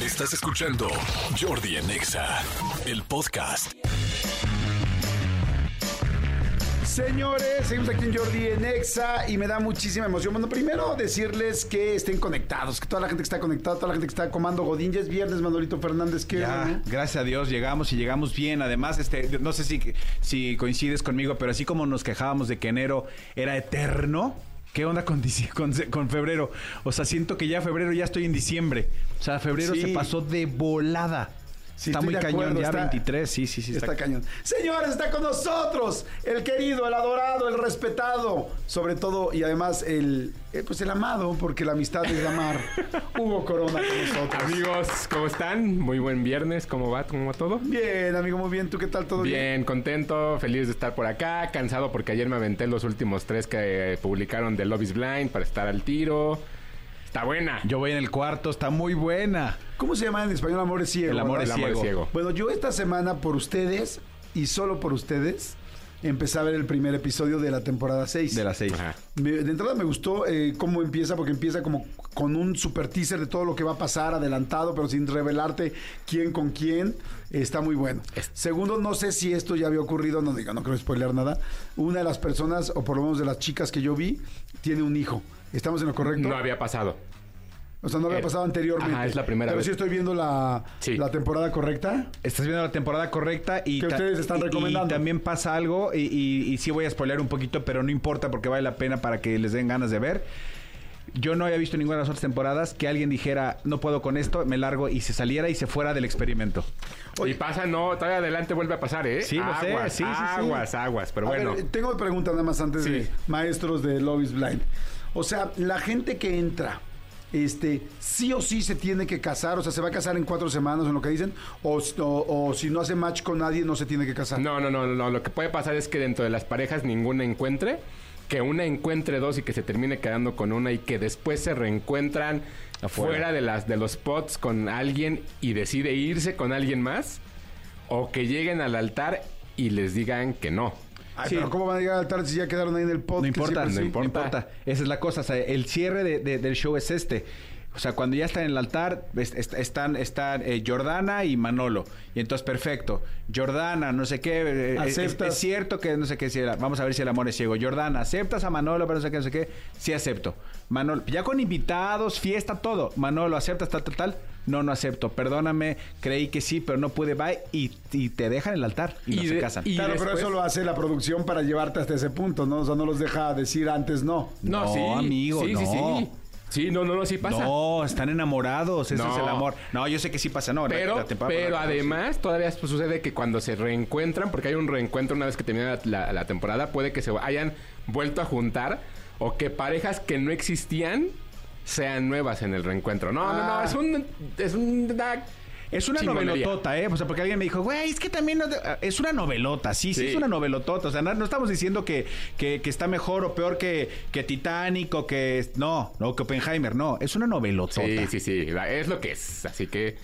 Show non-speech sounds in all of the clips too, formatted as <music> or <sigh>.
Estás escuchando Jordi en Exa, el podcast. Señores, seguimos aquí en Jordi en Exa y me da muchísima emoción. Bueno, primero decirles que estén conectados, que toda la gente que está conectada, toda la gente que está comando Godín, ya es viernes, Manolito Fernández, que Ya, gracias a Dios llegamos y llegamos bien. Además, este, no sé si, si coincides conmigo, pero así como nos quejábamos de que enero era eterno, ¿qué onda con, con, con febrero? O sea, siento que ya febrero ya estoy en diciembre. O sea, febrero Sí. se pasó de volada. Sí, está muy cañón, acuerdo, ya está- 23, sí, sí, sí. Está, cañón. Señores, está con nosotros el querido, el adorado, el respetado, sobre todo y además el, eh, pues el amado, porque la amistad es amar. <laughs> Hugo Corona con nosotros. Amigos, ¿cómo están? Muy buen viernes, ¿cómo va? ¿Cómo va todo? Bien, amigo, muy bien. ¿Tú qué tal? ¿Todo bien? Bien, contento, feliz de estar por acá, cansado porque ayer me aventé los últimos tres que publicaron de Love is Blind para estar al tiro. Está buena. Yo voy en el cuarto, está muy buena. ¿Cómo se llama en español? Amor es ciego. El amor es El amor es ciego. Bueno, yo esta semana por ustedes y solo por ustedes empecé a ver el primer episodio de la temporada 6. De. Ajá. Me- de entrada me gustó eh, cómo empieza, porque empieza como con un super teaser de todo lo que va a pasar, adelantado, pero sin revelarte quién con quién. Está muy bueno. Segundo, no sé si esto ya había ocurrido, no digo, no creo spoiler nada. Una de las personas, o por lo menos de las chicas que yo vi, tiene un hijo. ¿Estamos en lo correcto? No había pasado. O sea, no había Eh, pasado anteriormente. ajá, es la primera Pero vez. sí estoy viendo la, Sí. la temporada correcta. Estás viendo la temporada correcta y, Que ustedes están recomendando. y también pasa algo y, y- y sí voy a spoilear un poquito, pero no importa porque vale la pena para que les den ganas de ver. Yo no había visto ninguna de las otras temporadas que alguien dijera, no puedo con esto, me largo y se saliera y se fuera del experimento. Y pasa, no, todavía adelante vuelve a pasar, ¿eh? Sí, lo sé, aguas, sí, sí, sí. aguas, aguas. Pero A bueno, ver, tengo pregunta nada más antes de maestros de Love is Blind. O sea, la gente que entra, este, sí o sí se tiene que casar, o sea, se va a casar en cuatro semanas, en lo que dicen, o, o- o si no hace match con nadie, no se tiene que casar. no, no, no, no. Lo que puede pasar es que dentro de las parejas ninguna encuentre. Que una encuentre dos y que se termine quedando con una y que después se reencuentran Afuera. fuera de las de los spots con alguien y decide irse con alguien más o que lleguen al altar y les digan que no. Ay, Sí. pero ¿cómo van a llegar al altar si ya quedaron ahí en el pod? No importa, no importa. Esa es la cosa. o sea, el cierre de- de- del show es este. O sea, cuando ya están en el altar, es- est- están, están eh, Jordana y Manolo. Y entonces, perfecto. Jordana, no sé qué. eh, es, ¿Aceptas? es cierto que no sé qué. si era- vamos a ver si el amor es ciego. Jordana, ¿aceptas a Manolo? Pero no sé qué, no sé qué. Sí, acepto. Manolo, ya con invitados, fiesta, todo. Manolo, ¿aceptas tal, tal, tal? No, no acepto. Perdóname, creí que sí, pero no pude. Bye. Y, y te dejan en el altar. Y, no se casan. y- Claro, pero eso lo hace la producción para llevarte hasta ese punto, ¿no? O sea, no los deja decir antes no. No, amigo, sí, sí, no. sí. Sí, no, no, no, sí pasa. No, están enamorados, ese No. es el amor. No, yo sé que sí pasa, no. Pero, la temporada pero además todavía pues, sucede que cuando se reencuentran, porque hay un reencuentro una vez que termina la, la temporada, puede que se hayan vuelto a juntar o que parejas que no existían sean nuevas en el reencuentro. No, no, no, Ah. es un... Es un Es una Chingonería. novelotota, ¿eh? O sea, porque alguien me dijo, güey, es que también no te- es una novelota. Sí, sí, Sí. es una novelotota. O sea, no, no estamos diciendo que, que, que está mejor o peor que, que Titanic o que... No, no, que Oppenheimer, no. Es una novelotota. Sí, sí, sí, es lo que es. Así que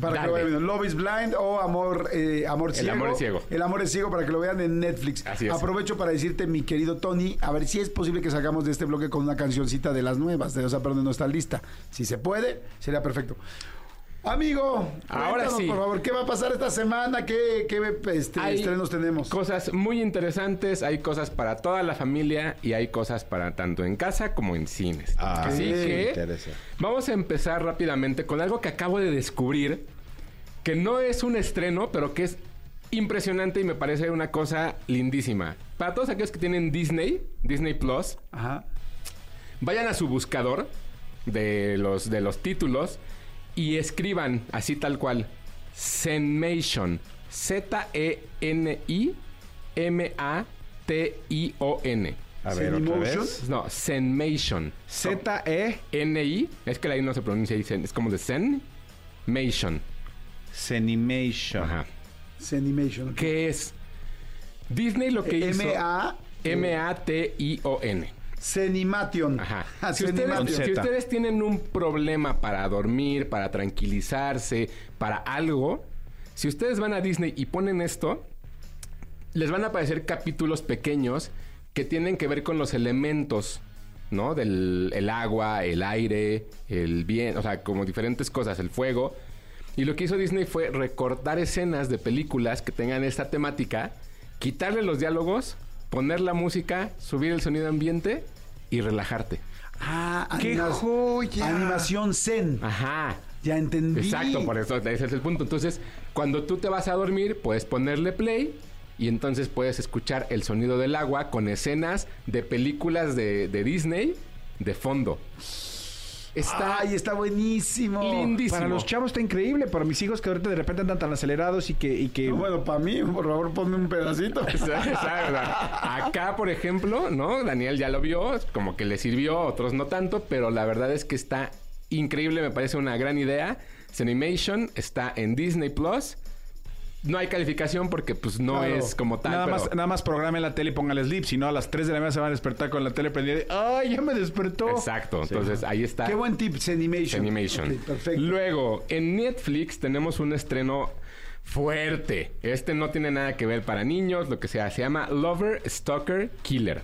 Para que lo vean. Love is Blind o Amor, eh, amor El Ciego. amor es ciego. El Amor es Ciego para que lo vean en Netflix. Así es. Aprovecho para decirte, mi querido Tony, a ver si es posible que salgamos de este bloque con una cancioncita de las nuevas, de, o sea, perdón, no está lista. Si se puede, sería perfecto. Amigo, Ahora sí. por favor, ¿qué va a pasar esta semana? ¿Qué, qué este, Hay estrenos tenemos? cosas muy interesantes, hay cosas para toda la familia y hay cosas para tanto en casa como en cines. Ah, Así sí, me que interesa. vamos a empezar rápidamente con algo que acabo de descubrir, que no es un estreno, pero que es impresionante y me parece una cosa lindísima. Para todos aquellos que tienen Disney, Disney Plus, Ajá. vayan a su buscador de los, de los títulos y escriban así tal cual. Zenmation. Z-E-N-I-M-A-T-I-O-N. A ver, otra vez. No, Zenmation. Z-E... N-I. Es que la I no se pronuncia Es como de Zenmation. Zenimation. Ajá. Zenimation. ¿Qué es? Disney lo que hizo... M-A... M-A-T-I-O-N. Zenimation. Ajá. Ah, Si ustedes, si ustedes tienen un problema para dormir, para tranquilizarse, para algo, si ustedes van a Disney y ponen esto, les van a aparecer capítulos pequeños que tienen que ver con los elementos ¿no? Del el agua, el aire, el bien, o sea, como diferentes cosas, el fuego. Y lo que hizo Disney fue recortar escenas de películas que tengan esta temática, quitarle los diálogos, poner la música, subir el sonido ambiente y relajarte. Ah, ¡Qué joya! Animación zen. Ajá. Ya entendí. Exacto, por eso ese es el punto. Entonces, cuando tú te vas a dormir, puedes ponerle play y entonces puedes escuchar el sonido del agua con escenas de películas de, de Disney de fondo. Está Ay, está buenísimo. lindísimo. Para los chavos está increíble. Para mis hijos que ahorita de repente andan tan acelerados y que... Y que Bueno, para mí, por favor, ponme un pedacito. <laughs> Exacto, exacto. Acá, por ejemplo, ¿no? Daniel ya lo vio, como que le sirvió, otros no tanto, pero la verdad es que está increíble, me parece una gran idea. Animation está en Disney Plus. No hay calificación porque pues no Claro. es como tal. nada, pero- más, nada más programen la tele y pónganle sleep. Si no, a las 3 de la mañana se van a despertar con la tele prendida. ¡Ay, ya me despertó! Exacto, entonces ahí está. Qué buen tip, Animation. Animation. Perfecto. Luego, en Netflix tenemos un estreno fuerte. Este no tiene nada que ver para niños, lo que sea. Se llama Lover Stalker Killer.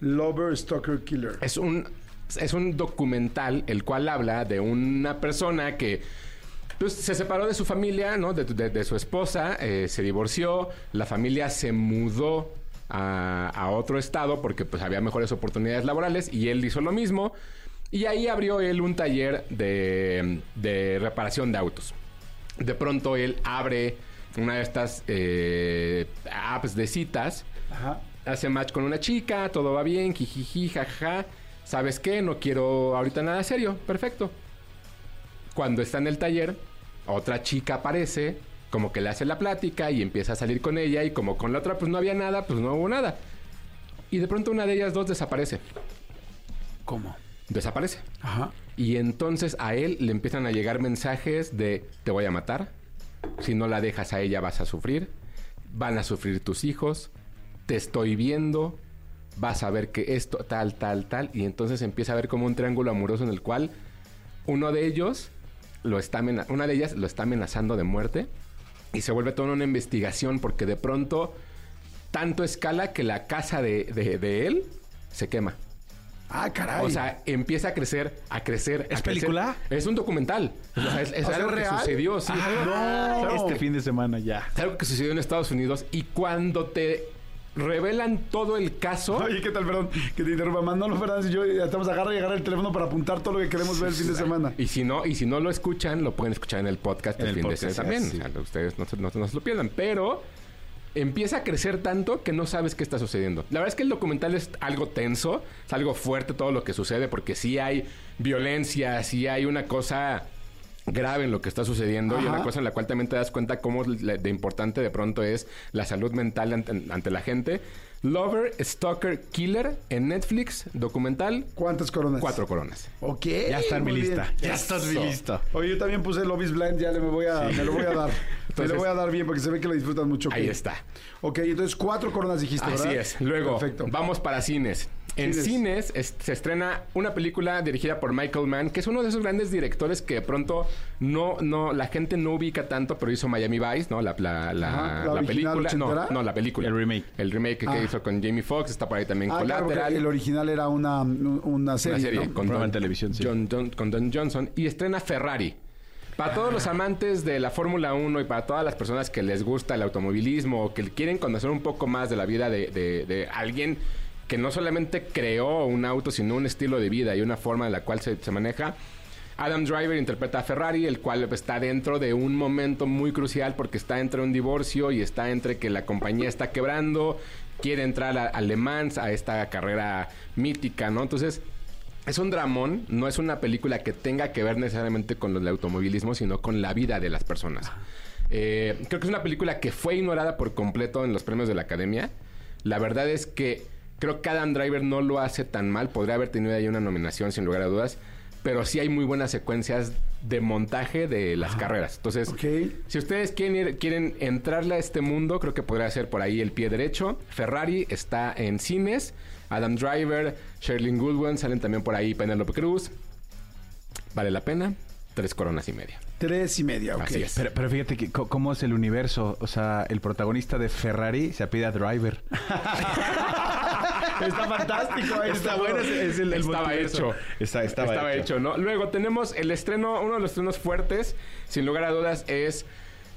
Lover Stalker Killer. Es un, es un documental el cual habla de una persona que pues, se separó de su familia, ¿no? De, de- de su esposa, eh, se divorció, la familia se mudó a, a otro estado porque pues había mejores oportunidades laborales y él hizo lo mismo. Y ahí abrió él un taller de, de reparación de autos. De pronto él abre una de estas eh, apps de citas Ajá. hace match con una chica, todo va bien, jijiji, jajaja. ¿Sabes qué? No quiero ahorita nada serio. Perfecto. Cuando está en el taller, otra chica aparece, como que le hace la plática y empieza a salir con ella y como con la otra pues no había nada, pues no hubo nada. Y de pronto una de ellas dos desaparece. ¿Cómo? Desaparece. Ajá. Y entonces a él le empiezan a llegar mensajes de te voy a matar, si no la dejas a ella vas a sufrir, van a sufrir tus hijos, te estoy viendo, vas a ver que esto tal, tal, tal, y entonces empieza a ver como un triángulo amoroso en el cual uno de ellos lo está amena- una de ellas lo está amenazando de muerte y se vuelve toda una investigación porque de pronto tanto escala que la casa de, de- de él se quema. Ah, caray. O sea, empieza a crecer, a crecer. ¿Es a crecer. película? Es un documental. O sea, es, es <gasps> O sea, algo ¿es que real? sucedió, sí. Ah, no. Este fin de semana ya. Es algo que sucedió en Estados Unidos. Y cuando te revelan todo el caso. Oye, ¿qué tal? Perdón, que te interrumpa. Manolo Fernández y yo ya estamos agarra y agarra el teléfono para apuntar todo lo que queremos ver el fin de semana. Y si no, y si no lo escuchan, lo pueden escuchar en el podcast En el el fin podcast, de semana también. sí. O sea, ustedes no, se- no- no se lo pierdan. Pero empieza a crecer tanto que no sabes qué está sucediendo. La verdad es que el documental es algo tenso, es algo fuerte todo lo que sucede, porque sí hay violencia, sí hay una cosa grave en lo que está sucediendo y una cosa en la cual también te das cuenta cómo de importante de pronto es la salud mental ante, ante la gente. Lover, Stalker, Killer en Netflix, documental, ¿Cuántas coronas? cuatro coronas. Ok. Ya está en mi muy bien. lista. Ya está en mi lista. Oye, yo también puse Love is Blind, ya le me voy a, me lo voy a dar. <laughs> me Entonces- lo voy a dar bien porque se ve que lo disfrutan mucho. Ahí está. Ok, entonces cuatro coronas dijiste, Así ¿verdad? es. Luego, Perfecto. vamos para cines. En Cines. cines es- se estrena una película dirigida por Michael Mann, que es uno de esos grandes directores que de pronto no, no, la gente no ubica tanto, pero hizo Miami Vice, ¿no? La, la, la, Ajá, ¿la la original película. No, no, la película. El remake. El remake que Ah. hizo con Jamie Foxx, está por ahí también Ah, claro, Collateral. el original era una, una serie, Una serie ¿no? con Don, en televisión, sí. John- John- con Don Johnson y estrena Ferrari. Para todos los amantes de la Fórmula 1 y para todas las personas que les gusta el automovilismo o que quieren conocer un poco más de la vida de, de- de alguien que no solamente creó un auto, sino un estilo de vida y una forma en la cual se, se maneja. Adam Driver interpreta a Ferrari, el cual está dentro de un momento muy crucial porque está entre un divorcio y está entre que la compañía está quebrando, quiere entrar a, a Le Mans, a esta carrera mítica, ¿no? Entonces, es un dramón, no es una película que tenga que ver necesariamente con el automovilismo, sino con la vida de las personas. Eh, creo que es una película que fue ignorada por completo en los premios de la Academia. La verdad es que creo que Adam Driver no lo hace tan mal. Podría haber tenido ahí una nominación sin lugar a dudas. Pero sí hay muy buenas secuencias de montaje de las carreras. Entonces, si ustedes quieren, ir- quieren entrarle a este mundo, creo que podría ser por ahí el pie derecho. Ferrari está en cines. Adam Driver, Sherlyn Goodwin, salen también por ahí Penelope Cruz. Vale la pena. Tres coronas y media. Tres y media, ok. Así es. Pero, pero fíjate que, cómo es el universo. O sea, el protagonista de Ferrari se apida Driver. <laughs> Está fantástico. Está bueno, es, es el, el estaba multiverso. hecho. Está, estaba, Estaba hecho. ¿no? Luego tenemos el estreno, uno de los estrenos fuertes, sin lugar a dudas, es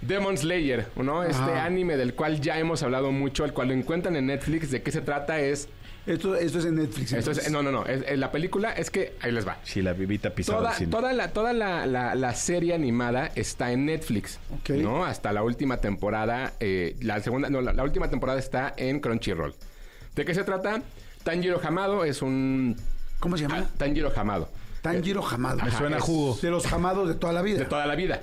Demon Slayer, ¿no? Este anime del cual ya hemos hablado mucho, el cual lo encuentran en Netflix. ¿De qué se trata? Es. Esto, esto es en Netflix. Esto es- no, no, no. es- es la película es que. Ahí les va. Sí, la vivita pisada Toda, al toda, la, toda la, la- la serie animada está en Netflix. ¿No? Hasta la última temporada. eh, la segunda. No, la, la última temporada está en Crunchyroll. ¿De qué se trata? Tanjiro Hamado es un. ¿Cómo se llama? Ah, Tanjiro Hamado. Tanjiro Hamado. Me Ajá, suena jugo. De los jamados de toda la vida. De toda la vida.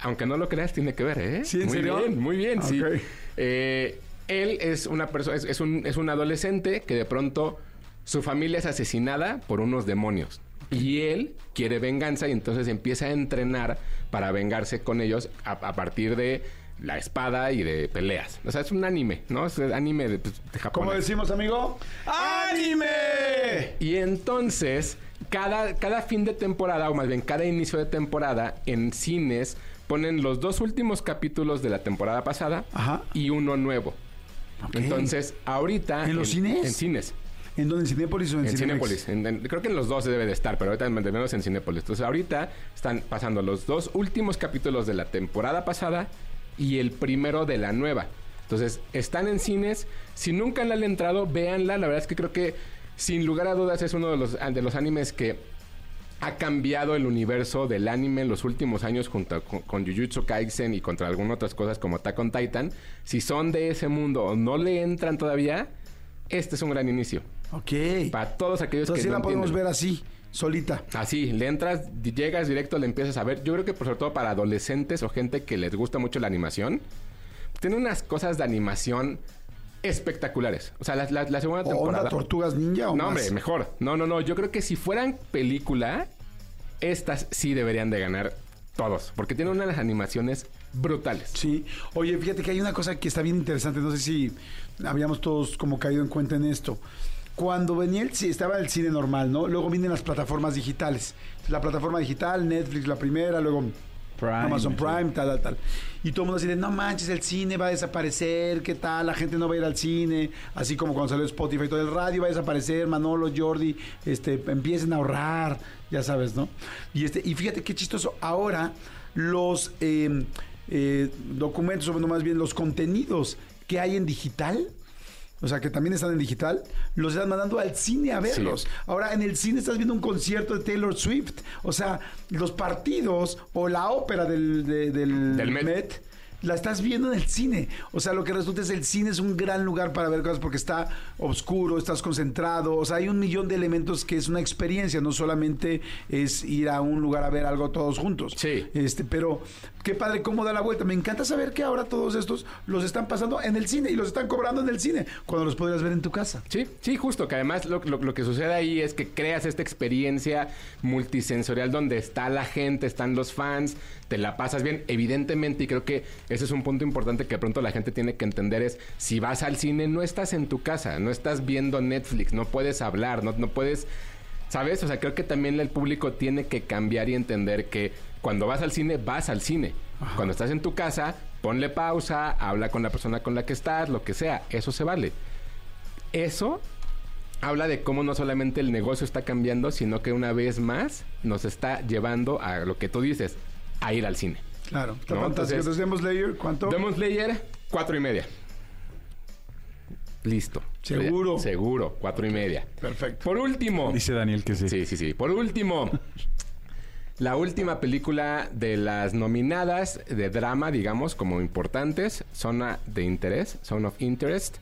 Aunque no lo creas, tiene que ver, ¿eh? ¿Sí, en muy serio? bien, muy bien, sí. Ok. Eh, él es una persona, es, es un, es un adolescente que de pronto su familia es asesinada por unos demonios. Y él quiere venganza y entonces empieza a entrenar para vengarse con ellos a, a partir de la espada y de peleas. O sea, es un anime, ¿no? Es un anime de, pues, de Japón. ¿Cómo decimos, amigo? ¡Anime! Y entonces, cada, cada fin de temporada, o más bien cada inicio de temporada, en cines ponen los dos últimos capítulos de la temporada pasada Ajá. y uno nuevo. Entonces, ahorita... ¿En los cines? En cines. ¿En dónde? ¿En Cinépolis o en, En? Cinépolis. Creo que en los dos debe de estar, pero ahorita menos en Cinépolis. Entonces, ahorita están pasando los dos últimos capítulos de la temporada pasada y el primero de la nueva. Entonces, están en cines. Si nunca la han entrado, véanla. La verdad es que creo que, sin lugar a dudas, es uno de los, de los animes que ha cambiado el universo del anime en los últimos años junto con, con Jujutsu Kaisen y contra algunas otras cosas como Attack on Titan. Si son de ese mundo o no le entran todavía, este es un gran inicio. Ok. Para todos aquellos Entonces que sí no la podemos entienden. ver así, solita. Así, le entras, llegas directo, le empiezas a ver. Yo creo que por sobre todo para adolescentes o gente que les gusta mucho la animación, tiene unas cosas de animación espectaculares. O sea, la, la- la segunda ¿O temporada. onda Tortugas Ninja o no, más? hombre, mejor. No, no, no. Yo creo que si fueran película, estas sí deberían de ganar todos. Porque tienen unas animaciones brutales. Sí. Oye, fíjate que hay una cosa que está bien interesante. No sé si habíamos todos como caído en cuenta en esto. Cuando venía el estaba el cine normal, ¿no? Luego vienen las plataformas digitales. La plataforma digital, Netflix la primera, luego Prime, Amazon sí. Prime, tal, tal, tal. Y todo el mundo así de, no manches, el cine va a desaparecer, ¿qué tal? La gente no va a ir al cine. Así como cuando salió Spotify todo el radio va a desaparecer, Manolo, Jordi, este, empiecen a ahorrar, ya sabes, ¿no? Y, este, y fíjate qué chistoso, ahora los eh, eh, documentos, o bueno, más bien los contenidos que hay en digital, o sea, que también están en digital, los están mandando al cine a verlos. Ahora, en el cine estás viendo un concierto de Taylor Swift. O sea, los partidos o la ópera del, de- del, Del Met. Met, la estás viendo en el cine. O sea, lo que resulta es el cine es un gran lugar para ver cosas porque está oscuro, estás concentrado. O sea, hay un millón de elementos que es una experiencia, no solamente es ir a un lugar a ver algo todos juntos. Sí. Este, pero qué padre cómo da la vuelta. Me encanta saber que ahora todos estos los están pasando en el cine y los están cobrando en el cine cuando los podrías ver en tu casa. Sí, sí, justo, que además lo, lo- que sucede ahí es que creas esta experiencia multisensorial donde está la gente, están los fans, te la pasas bien, evidentemente, y creo que ese es un punto importante que de pronto la gente tiene que entender es, si vas al cine, no estás en tu casa, no estás viendo Netflix, no puedes hablar, no, no puedes... ¿Sabes? O sea, creo que también el público tiene que cambiar y entender que cuando vas al cine, vas al cine. Cuando estás en tu casa, ponle pausa, habla con la persona con la que estás, lo que sea. Eso se vale. Eso habla de cómo no solamente el negocio está cambiando, sino que una vez más nos está llevando a lo que tú dices, a ir al cine. Claro, está No, fantástico. entonces- Entonces, Demon Slayer, ¿cuánto? Demon Slayer, cuatro y media. Listo. ¿Seguro? Seguro, cuatro y media. Perfecto. Por último. Dice Daniel que sí. Sí, sí, sí. Por último, <laughs> la última película de las nominadas de drama, digamos, como importantes, Zona de Interés, Zone of Interest.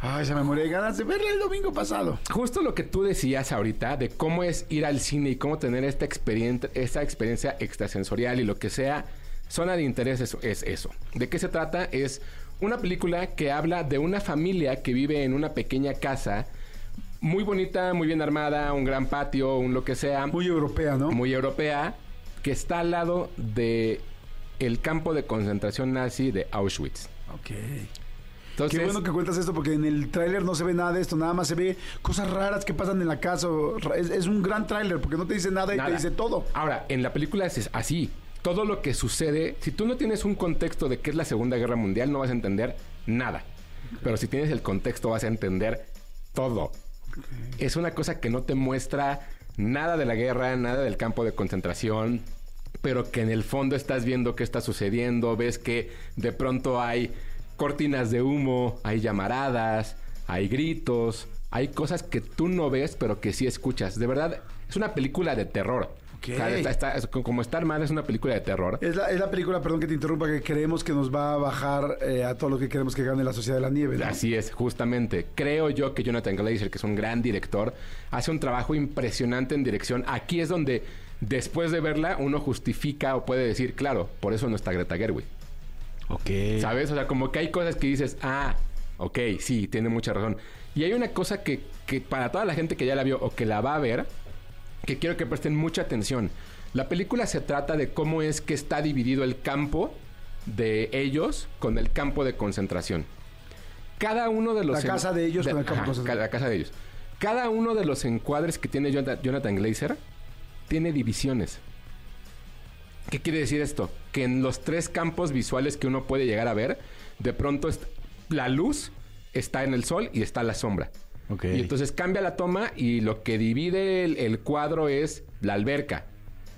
Ay, se me morí de ganas de verla el domingo pasado. Justo lo que tú decías ahorita de cómo es ir al cine y cómo tener esta experiencia, esta experiencia extrasensorial y lo que sea, Zona de Interés es, es eso. ¿De qué se trata? Es una película que habla de una familia que vive en una pequeña casa muy bonita, muy bien armada, un gran patio, un lo que sea. Muy europea, ¿no? muy europea que está al lado de el campo de concentración nazi de Auschwitz. Ok. Entonces, Qué bueno que cuentas esto porque en el tráiler no se ve nada de esto, nada más se ve cosas raras que pasan en la casa. Es, es un gran tráiler porque no te dice nada y te dice todo. Ahora, en la película es así. Todo lo que sucede, si tú no tienes un contexto de qué es la Segunda Guerra Mundial, no vas a entender nada. Pero si tienes el contexto, vas a entender todo. Es una cosa que no te muestra nada de la guerra, nada del campo de concentración, pero que en el fondo estás viendo qué está sucediendo, ves que de pronto hay cortinas de humo, hay llamaradas, hay gritos, hay cosas que tú no ves, pero que sí escuchas. De verdad, es una película de terror. Ok. O sea, está- está- es como estar mal es una película de terror. Es la, es la película, perdón que te interrumpa, que creemos que nos va a bajar eh, a todo lo que queremos que gane la Sociedad de la Nieve. ¿no? Así es, justamente. Creo yo que Jonathan Glazer, que es un gran director, hace un trabajo impresionante en dirección. Aquí es donde, después de verla, uno justifica o puede decir, claro, por eso no está Greta Gerwig. Ok. ¿Sabes? O sea, como que hay cosas que dices, ah, ok, sí, tiene mucha razón. Y hay una cosa que, que para toda la gente que ya la vio o que la va a ver, que quiero que presten mucha atención. La película se trata de cómo es que está dividido el campo de ellos con el campo de concentración. Cada uno de los... La casa de ellos con el campo de concentración. La casa de ellos. Cada uno de los encuadres que tiene Jonathan, Glazer tiene divisiones. ¿Qué quiere decir esto? Que en los tres campos visuales que uno puede llegar a ver, de pronto la luz está en el sol y está la sombra. Y entonces cambia la toma y lo que divide el, el cuadro es la alberca.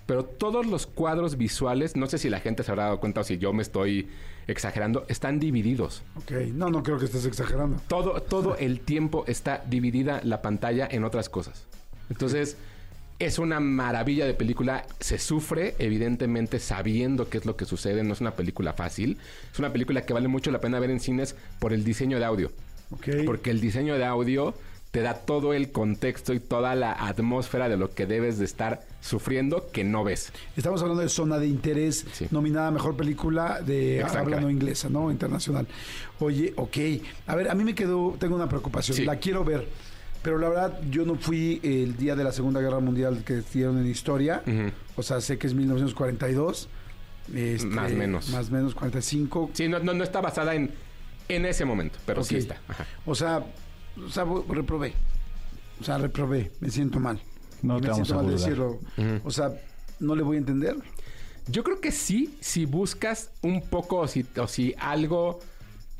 Pero todos los cuadros visuales, no sé si la gente se habrá dado cuenta o si yo me estoy exagerando, están divididos. Ok, no, no creo que estés exagerando. Todo, todo el tiempo está dividida la pantalla en otras cosas. Entonces, es una maravilla de película. Se sufre, evidentemente, sabiendo qué es lo que sucede. No es una película fácil. Es una película que vale mucho la pena ver en cines por el diseño de audio. Porque el diseño de audio te da todo el contexto y toda la atmósfera de lo que debes de estar sufriendo que no ves. Estamos hablando de Zona de Interés, Sí. nominada Mejor Película de Extranjera. habla no inglesa, ¿no? Internacional. Oye, ok. A ver, a mí me quedó, tengo una preocupación. Sí. La quiero ver. Pero la verdad, yo no fui el día de la Segunda Guerra Mundial que dieron en historia. O sea, sé que es 1942. este, Más menos. Más menos 45. Sí, no, no, no está basada en, en ese momento, pero sí está. Ajá. O sea, o sea, reprobé. O sea, reprobé. Me siento mal. No Y te me vamos siento a mal decirlo. O sea, no le voy a entender. Yo creo que sí, si buscas un poco o si, o si algo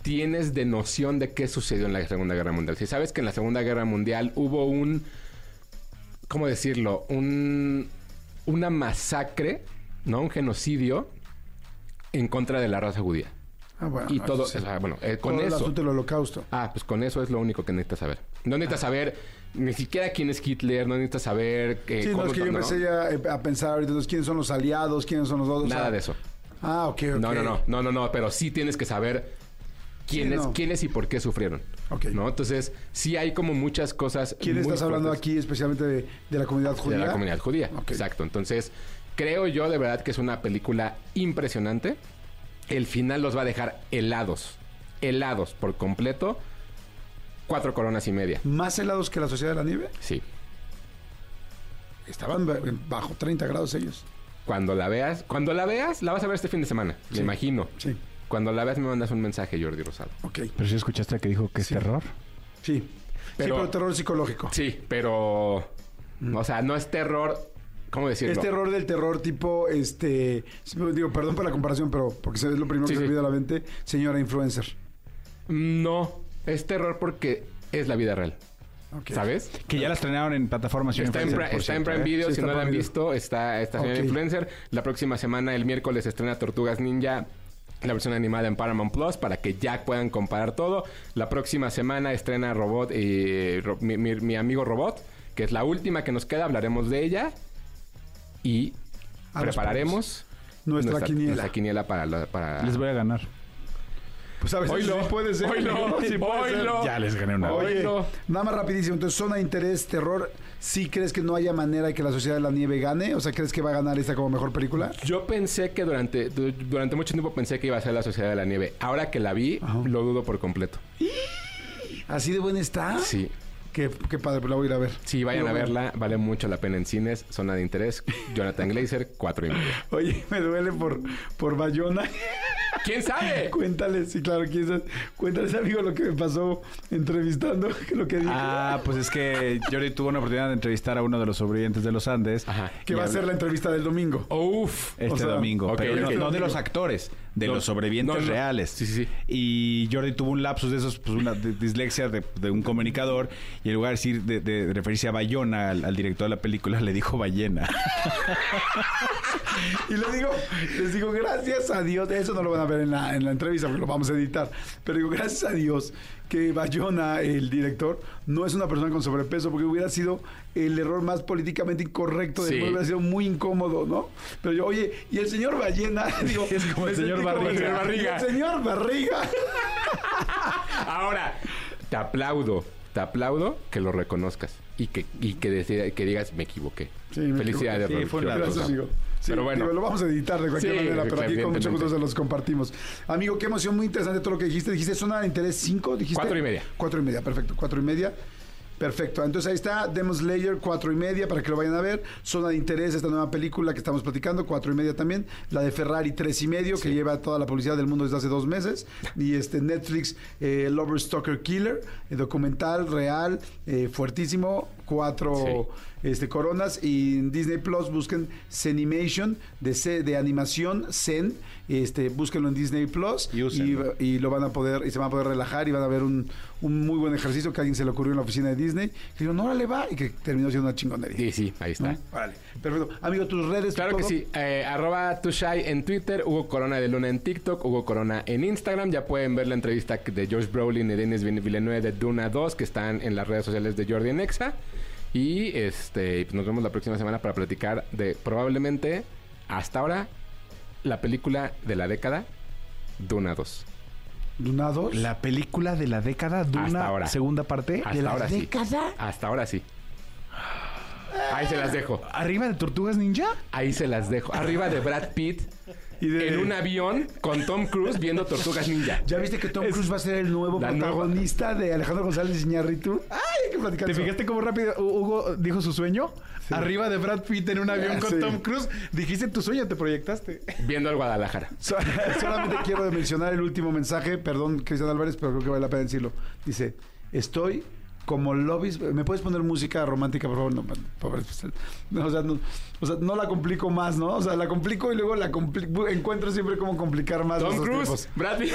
tienes de noción de qué sucedió en la Segunda Guerra Mundial. Si sabes que en la Segunda Guerra Mundial hubo un, ¿cómo decirlo? Un, una masacre, ¿no? Un genocidio en contra de la raza judía. Ah, bueno, Y todo, sí. o sea, bueno, eh, con Todo eso. del holocausto. Ah, pues con eso es lo único que necesitas saber. No necesitas saber ni siquiera quién es Hitler, no necesitas saber eh, Sí, no, cómo- es que yo empecé ya eh, a pensar ahorita, entonces, quiénes son los aliados, quiénes son los dos. o Nada sea- de eso. Ah, ok, ok. No, no, no, no, no, no, pero sí tienes que saber quiénes, Sí, no. quiénes y por qué sufrieron. Ok. ¿No? Entonces, sí hay como muchas cosas. ¿Quién muy estás hablando aquí especialmente de, de la comunidad judía? De la comunidad judía. Exacto. Entonces, creo yo de verdad que es una película impresionante. El final los va a dejar helados. Helados por completo. Cuatro coronas y media. ¿Más helados que la Sociedad de la Nieve? Sí. Estaban ba- bajo 30 grados ellos. Cuando la veas, cuando la veas, la vas a ver este fin de semana. Me imagino. Sí, Cuando la veas me mandas un mensaje, Jordi Rosado. ok. Pero si escuchaste que dijo que es terror. Sí. Pero- sí, pero terror psicológico. Sí, pero... O sea, no es terror... ¿Cómo decirlo? Es terror del terror tipo, este... Digo, perdón por la comparación, pero porque es lo primero Sí, que sí. me viene a la mente. Señora influencer. No, es terror porque es la vida real. ¿Sabes? Que ya la estrenaron en plataformas Está en, está en Prime ¿eh? Video, Sí, si no la han visto, está esta señora influencer. La próxima semana, el miércoles, estrena Tortugas Ninja, la versión animada en Paramount Plus, para que ya puedan comparar todo. La próxima semana estrena Robot, eh, Ro- mi, mi- mi amigo Robot, que es la última que nos queda, hablaremos de ella. Y A prepararemos Nuestra quiniela. nuestra quiniela para... la- para... Les voy a ganar. Pues a veces Oílo, sí puede ser. oílo, <laughs> Sí puede ser. oílo. Ya les gané una. Oye, Oílo. nada más rapidísimo. Entonces, zona de interés, terror. ¿Sí crees que no haya manera de que la Sociedad de la Nieve gane? O sea, ¿crees que va a ganar esta como mejor película? Yo pensé que durante, du- durante mucho tiempo pensé que iba a ser la Sociedad de la Nieve. Ahora que la vi, Ajá. lo dudo por completo. ¿Así de buena está? Sí. Qué, qué padre, pues la voy a ir a ver. Sí, vayan a bueno. verla. Vale mucho la pena en cines. Zona de interés. Jonathan Glazer, cuatro y medio. Oye, me duele por, por Bayona. ¿Quién sabe? <laughs> Cuéntales, sí, claro, quién sabe. Cuéntales, amigo, lo que me pasó entrevistando, <laughs> lo que dije. Ah, pues es que Jordi tuvo una oportunidad de entrevistar a uno de los sobrevivientes de los Andes. Ajá. que va a ser la entrevista del domingo. Uf. Este O sea, domingo, pero no de los actores, de No, los sobrevivientes no, no. reales. Sí, sí, sí. Y Jordi tuvo un lapsus de esos, pues una dislexia de, de un comunicador, y en lugar de decir, de, de referirse a Bayona, al, al director de la película, le dijo ballena. <laughs> Y les digo, les digo, gracias a Dios, eso no lo van a ver en la, en la entrevista porque lo vamos a editar, pero digo, gracias a Dios que Bayona, el director, no es una persona con sobrepeso porque hubiera sido el error más políticamente incorrecto del Sí. mundo, hubiera sido muy incómodo, ¿no? Pero yo, oye, y el señor Ballena, <laughs> digo, Es como el señor Barriga. el señor Barriga. <laughs> El señor Barriga. <laughs> Ahora, te aplaudo, te aplaudo que lo reconozcas y que, y que, decida- que digas, me equivoqué. Sí, me Felicidades, equivoqué. Sí, fue amigo. Sí, Pero bueno. digo, lo vamos a editar de cualquier Sí, manera, pero aquí con mucho gusto se los compartimos. Amigo, qué emoción, muy interesante todo lo que dijiste. Dijiste zona de interés 5, dijiste. Cuatro y media. Cuatro y media, perfecto. Cuatro y media. Perfecto. Entonces ahí está, Demon Slayer, cuatro y media, para que lo vayan a ver. Zona de interés, esta nueva película que estamos platicando, cuatro y media también. La de Ferrari, tres y medio, que lleva toda la publicidad del mundo desde hace dos meses. Y este Netflix, eh, Lover Stalker Killer, eh, documental real, eh, fuertísimo, cuatro este, coronas. Y en Disney Plus busquen Zenimation, de, C- de animación, Zen. Este, búsquenlo en Disney Plus Y lo van a poder, y se van a poder relajar y van a ver un, un muy buen ejercicio que a alguien se le ocurrió en la oficina de Disney. Que dijo, no, le va, y que terminó siendo una chingonería. Sí, sí, ahí está. ¿No? Vale, perfecto. Amigo, tus redes. Claro que todo? sí. Eh, arroba Tushai en Twitter, Hugo Corona de Luna en TikTok, Hugo Corona en Instagram. Ya pueden ver la entrevista de Josh Brolin y Denis Villeneuve de Duna 2 que están en las redes sociales de Jordi Nexa. Y este pues nos vemos la próxima semana para platicar de probablemente hasta ahora la película de la década, Duna 2. Duna 2. La película de la década, Hasta Duna, ahora. segunda parte. Hasta la ahora década? sí. Hasta ahora sí. Ahí se las dejo. ¿Arriba de Tortugas Ninja? Ahí se las dejo. Arriba de Brad Pitt Y de- en un avión con Tom Cruise viendo Tortugas Ninja. ¿Ya viste que Tom Cruise va a ser el nuevo la nueva- protagonista de Alejandro González Iñárritu? ¡Ay, hay que platicar ¿Te fijaste cómo rápido Hugo dijo su sueño? Arriba de Brad Pitt en un avión con sí. Tom Cruise. Dijiste tu sueño, te proyectaste. Viendo al Guadalajara. So- <laughs> solamente quiero mencionar el último mensaje. Perdón, Cristian Álvarez, pero creo que vale la pena decirlo. Dice, estoy como lobbies... ¿Me puedes poner música romántica, por favor? No, pobre, pues, no, o, sea, no, o sea, no la complico más, ¿no? O sea, la complico y luego la complico. Encuentro siempre cómo complicar más Tom Cruise. Brad Pitt.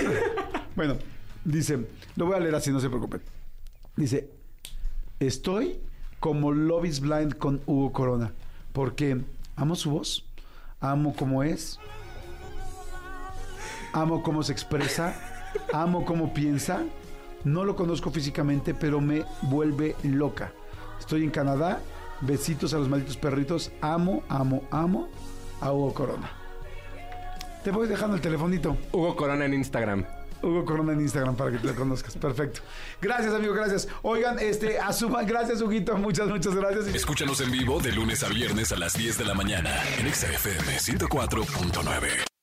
Bueno, dice, lo voy a leer así, no se preocupen. Dice, estoy como Love is Blind con Hugo Corona, porque amo su voz, amo cómo es, amo cómo se expresa, amo cómo piensa. No lo conozco físicamente, pero me vuelve loca. Estoy en Canadá, besitos a los malditos perritos, amo, amo, amo a Hugo Corona. Te voy dejando el telefonito. Hugo Corona en Instagram. Hugo Corona en Instagram para que te lo conozcas. Perfecto. Gracias, amigo, gracias. Oigan, este, asuman, gracias, Huguito. Muchas, muchas gracias. Escúchanos en vivo de lunes a viernes a las 10 de la mañana en XFM 104.9.